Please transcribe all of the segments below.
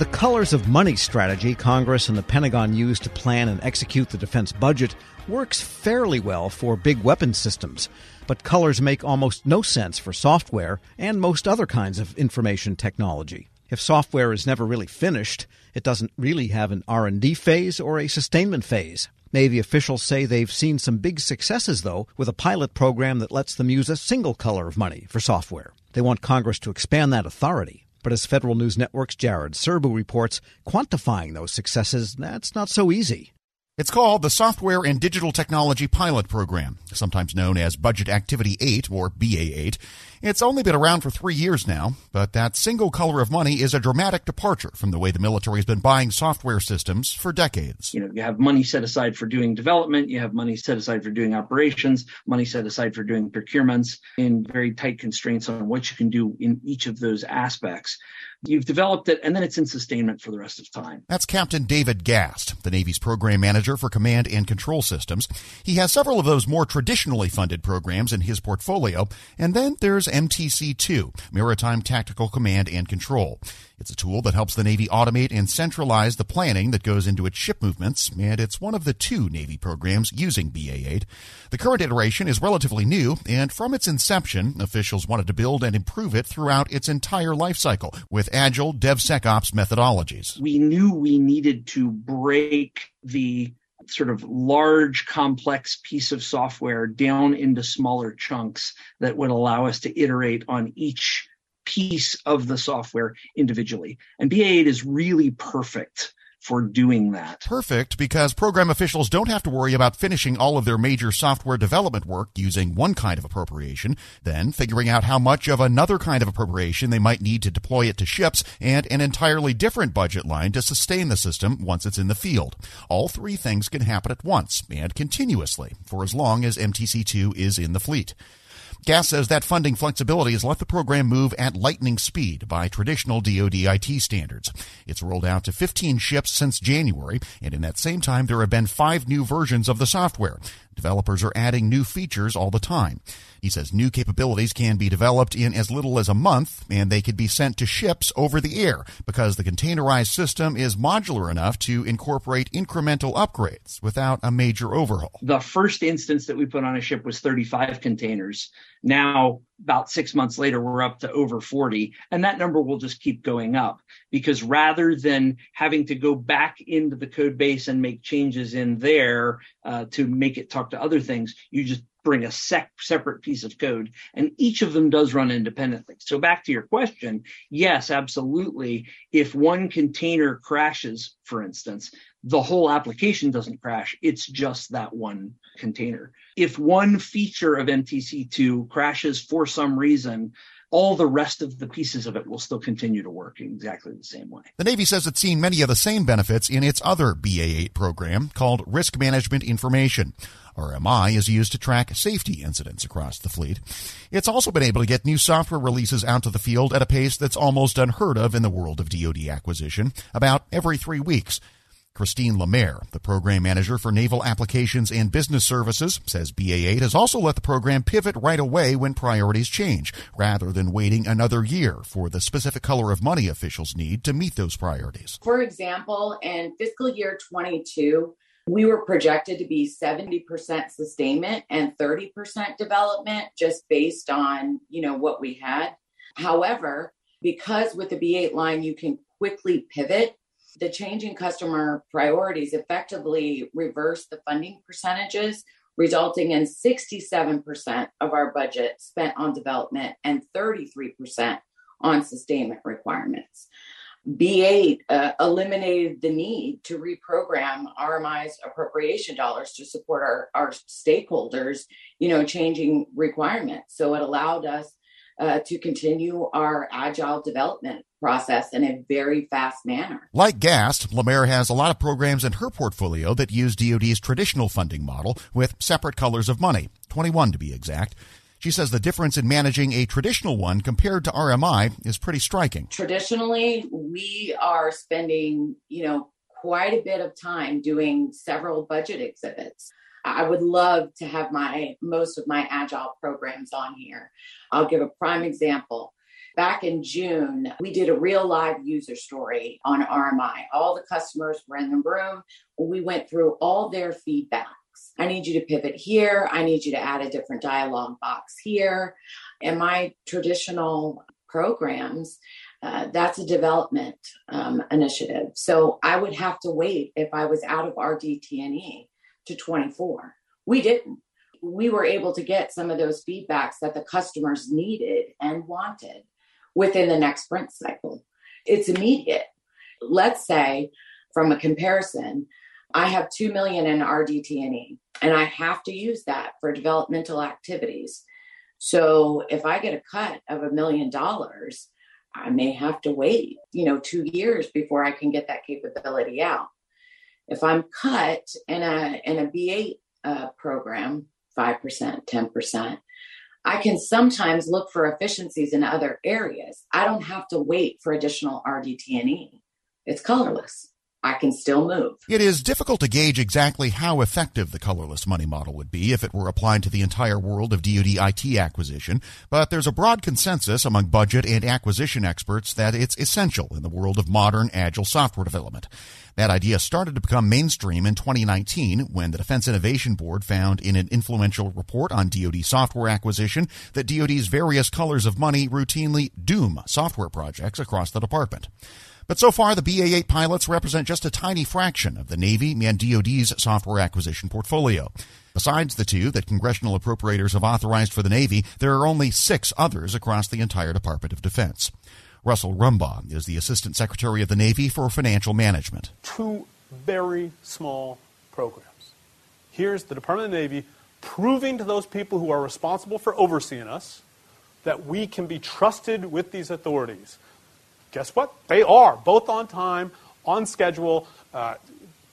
The colors of money strategy Congress and the Pentagon use to plan and execute the defense budget works fairly well for big weapon systems, but colors make almost no sense for software and most other kinds of information technology. If software is never really finished, it doesn't really have an R&D phase or a sustainment phase. Navy officials say they've seen some big successes, though, with a pilot program that lets them use a single color of money for software. They want Congress to expand that authority. But as Federal News Network's Jared Serbu reports, quantifying those successes, that's not so easy. It's called the Software and Digital Technology Pilot Program, sometimes known as Budget Activity 8 or BA8. It's only been around for three years now, but that single color of money is a dramatic departure from the way the military has been buying software systems for decades. You know, you have money set aside for doing development, you have money set aside for doing operations, money set aside for doing procurements in very tight constraints on what you can do in each of those aspects. You've developed it, and then it's in sustainment for the rest of time. That's Captain David Gast, the Navy's program manager for command and control systems. He has several of those more traditionally funded programs in his portfolio, and then there's MTC2, Maritime Tactical Command and Control. It's a tool that helps the Navy automate and centralize the planning that goes into its ship movements, and it's one of the two Navy programs using BA8. The current iteration is relatively new, and from its inception, officials wanted to build and improve it throughout its entire life cycle with agile DevSecOps methodologies. We knew we needed to break the sort of large, complex piece of software down into smaller chunks that would allow us to iterate on each piece of the software individually. And BA8 is really perfect for doing that. Perfect because program officials don't have to worry about finishing all of their major software development work using one kind of appropriation, then figuring out how much of another kind of appropriation they might need to deploy it to ships, and an entirely different budget line to sustain the system once it's in the field. All three things can happen at once and continuously for as long as MTC2 is in the fleet. Gast says that funding flexibility has let the program move at lightning speed by traditional DoD IT standards. It's rolled out to 15 ships since January, and in that same time, there have been five new versions of the software. Developers are adding new features all the time. He says new capabilities can be developed in as little as a month and they could be sent to ships over the air because the containerized system is modular enough to incorporate incremental upgrades without a major overhaul. The first instance that we put on a ship was 35 containers. Now, about six months later, we're up to over 40, and that number will just keep going up because rather than having to go back into the code base and make changes in there uh, to make it talk to other things, you just bring a sec- separate piece of code and each of them does run independently. So back to your question, yes, absolutely. If one container crashes, for instance, the whole application doesn't crash. It's just that one container. If one feature of MTC2 crashes for some reason, all the rest of the pieces of it will still continue to work in exactly the same way. The Navy says it's seen many of the same benefits in its other BA8 program called Risk Management Information. RMI is used to track safety incidents across the fleet. It's also been able to get new software releases out to the field at a pace that's almost unheard of in the world of DoD acquisition, about every three weeks. Christine Lemaire, the program manager for Naval Applications and Business Services, says BA8 has also let the program pivot right away when priorities change, rather than waiting another year for the specific color of money officials need to meet those priorities. For example, in fiscal year 22, we were projected to be 70% sustainment and 30% development just based on, you know, what we had. However, because with the B8 line you can quickly pivot the changing customer priorities effectively reverse the funding percentages, resulting in 67% of our budget spent on development and 33% on sustainment requirements. B8 uh, eliminated the need to reprogram RMI's appropriation dollars to support our, our stakeholders, you know, changing requirements. So it allowed us uh, to continue our agile development process in a very fast manner. Like Gast, Lemaire has a lot of programs in her portfolio that use DoD's traditional funding model with separate colors of money, 21 to be exact. She says the difference in managing a traditional one compared to RMI is pretty striking. Traditionally, we are spending, you know, quite a bit of time doing several budget exhibits. I would love to have my most of my agile programs on here. I'll give a prime example. Back in June, we did a real live user story on RMI. All the customers were in the room. We went through all their feedbacks. I need you to pivot here. I need you to add a different dialogue box here. In my traditional programs, uh, that's a development um, initiative. So I would have to wait if I was out of RDT&E to 24. We didn't. We were able to get some of those feedbacks that the customers needed and wanted within the next sprint cycle. It's immediate. Let's say, from a comparison, I have 2 million in RDT&E and I have to use that for developmental activities. So if I get a cut of a million dollars, I may have to wait, you know, 2 years before I can get that capability out. If I'm cut in a in a B8 uh, program, 5%, 10%, I can sometimes look for efficiencies in other areas. I don't have to wait for additional RDT&E. It's colorless. I can still move. It is difficult to gauge exactly how effective the colorless money model would be if it were applied to the entire world of DoD IT acquisition, but there's a broad consensus among budget and acquisition experts that it's essential in the world of modern agile software development. That idea started to become mainstream in 2019 when the Defense Innovation Board found in an influential report on DoD software acquisition that DoD's various colors of money routinely doom software projects across the department. But so far, the BA 8 pilots represent just a tiny fraction of the Navy and DoD's software acquisition portfolio. Besides the two that congressional appropriators have authorized for the Navy, there are only six others across the entire Department of Defense. Russell Rumbaugh is the Assistant Secretary of the Navy for Financial Management. Two very small programs. Here's the Department of the Navy proving to those people who are responsible for overseeing us that we can be trusted with these authorities guess what? They are both on time, on schedule. Uh,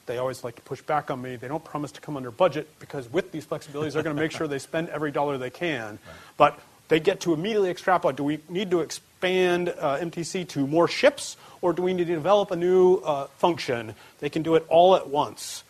they always like to push back on me. They don't promise to come under budget because with these flexibilities, they're going to make sure they spend every dollar they can. Right. But they get to immediately extrapolate. Do we need to expand uh, MTC to more ships, or do we need to develop a new uh, function? They can do it all at once.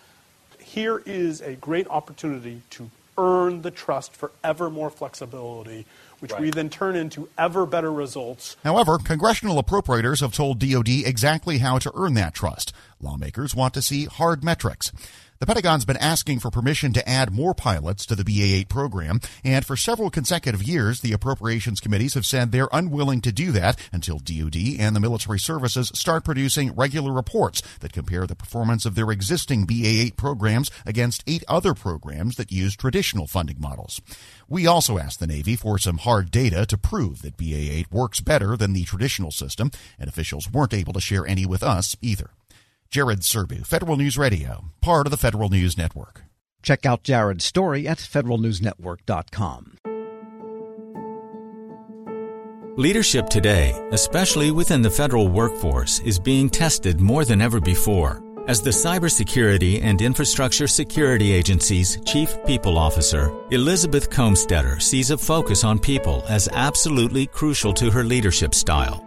Here is a great opportunity to earn the trust for ever more flexibility which right. we then turn into ever better results. However, congressional appropriators have told DoD exactly how to earn that trust. Lawmakers want to see hard metrics. The Pentagon's been asking for permission to add more pilots to the BA 8 program, and for several consecutive years, the appropriations committees have said they're unwilling to do that until DoD and the military services start producing regular reports that compare the performance of their existing BA 8 programs against eight other programs that use traditional funding models. We also asked the Navy for some hard data to prove that BA 8 works better than the traditional system, and officials weren't able to share any with us either. Jared Serbu, Federal News Radio, part of the Federal News Network. Check out Jared's story at federalnewsnetwork.com. Leadership today, especially within the federal workforce, is being tested more than ever before. As the Cybersecurity and Infrastructure Security Agency's Chief People Officer, Elizabeth Kolmstetter sees a focus on people as absolutely crucial to her leadership style.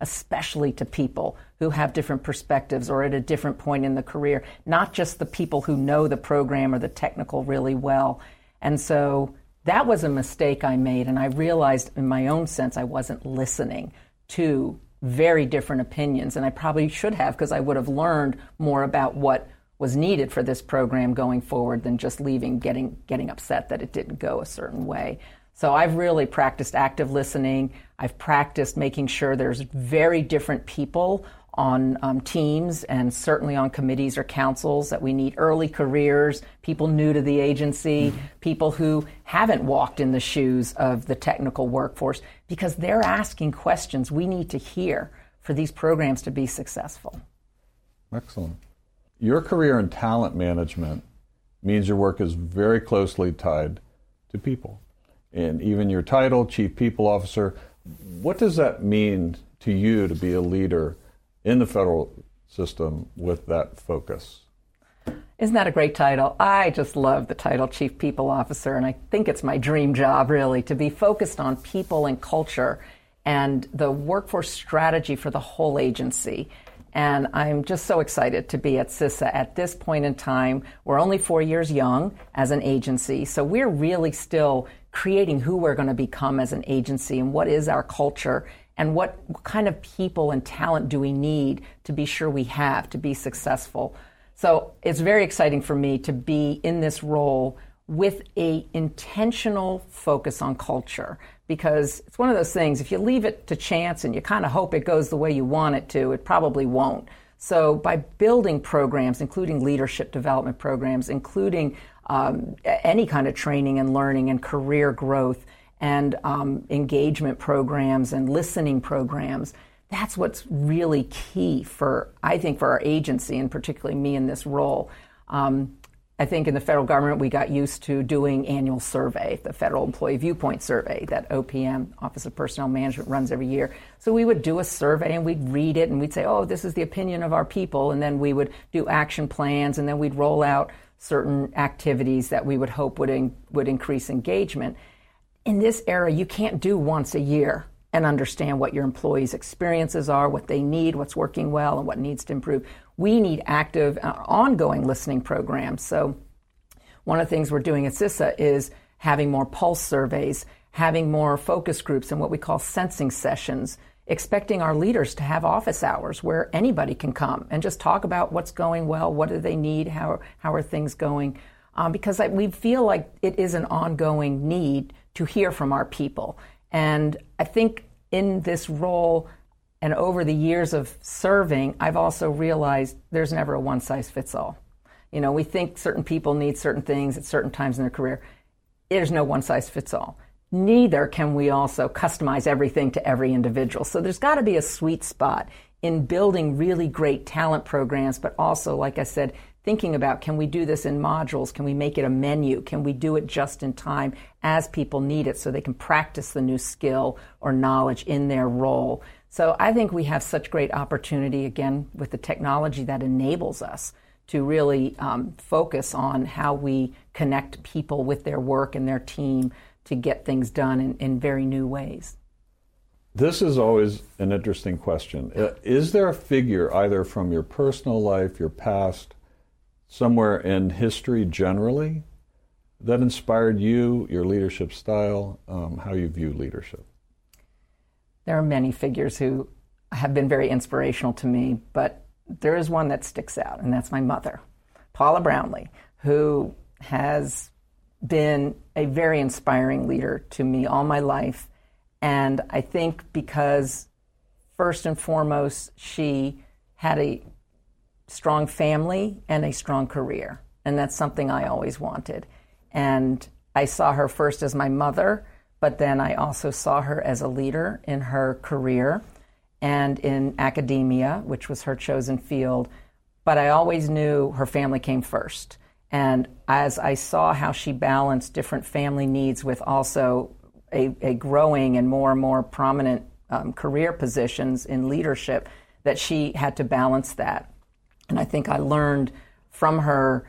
especially to people who have different perspectives or at a different point in the career, not just the people who know the program or the technical really well. And so that was a mistake I made, and I realized in my own sense I wasn't listening to very different opinions, and I probably should have because I would have learned more about what was needed for this program going forward than just leaving getting getting upset that it didn't go a certain way. So I've really practiced active listening. I've practiced making sure there's very different people on um, teams and certainly on committees or councils that we need early careers, people new to the agency, mm-hmm. people who haven't walked in the shoes of the technical workforce because they're asking questions we need to hear for these programs to be successful. Excellent. Your career in talent management means your work is very closely tied to people. And even your title, Chief People Officer, what does that mean to you to be a leader in the federal system with that focus? Isn't that a great title? I just love the title Chief People Officer, and I think it's my dream job, really, to be focused on people and culture and the workforce strategy for the whole agency. And I'm just so excited to be at CISA at this point in time. We're only four years young as an agency, so we're really still creating who we're going to become as an agency and what is our culture and what kind of people and talent do we need to be sure we have to be successful. So it's very exciting for me to be in this role with a intentional focus on culture because it's one of those things if you leave it to chance and you kind of hope it goes the way you want it to it probably won't so by building programs including leadership development programs including um, any kind of training and learning and career growth and um, engagement programs and listening programs that's what's really key for i think for our agency and particularly me in this role. Um, I think in the federal government, we got used to doing annual survey, the Federal Employee Viewpoint Survey that OPM, Office of Personnel Management, runs every year. So we would do a survey and we'd read it and we'd say, oh, this is the opinion of our people. And then we would do action plans and then we'd roll out certain activities that we would hope would, in, would increase engagement. In this era, you can't do once a year and understand what your employees' experiences are, what they need, what's working well, and what needs to improve we need active, uh, ongoing listening programs. So, one of the things we're doing at CISA is having more pulse surveys, having more focus groups, and what we call sensing sessions, expecting our leaders to have office hours where anybody can come and just talk about what's going well, what do they need, how, how are things going. Um, because I, we feel like it is an ongoing need to hear from our people. And I think in this role, and over the years of serving, I've also realized there's never a one size fits all. You know, we think certain people need certain things at certain times in their career. There's no one size fits all. Neither can we also customize everything to every individual. So there's got to be a sweet spot in building really great talent programs, but also, like I said, thinking about can we do this in modules? Can we make it a menu? Can we do it just in time as people need it so they can practice the new skill or knowledge in their role? So I think we have such great opportunity again with the technology that enables us to really um, focus on how we connect people with their work and their team to get things done in, in very new ways. This is always an interesting question. Uh, is there a figure, either from your personal life, your past, somewhere in history generally, that inspired you, your leadership style, um, how you view leadership? There are many figures who have been very inspirational to me, but there is one that sticks out, and that's my mother, Paula Brownlee, who has been a very inspiring leader to me all my life. And I think because, first and foremost, she had a strong family and a strong career. And that's something I always wanted. And I saw her first as my mother, but then I also saw her as a leader in her career and in academia, which was her chosen field. But I always knew her family came first. And as I saw how she balanced different family needs with also a, a growing and more and more prominent um, career positions in leadership, that she had to balance that. And I think I learned from her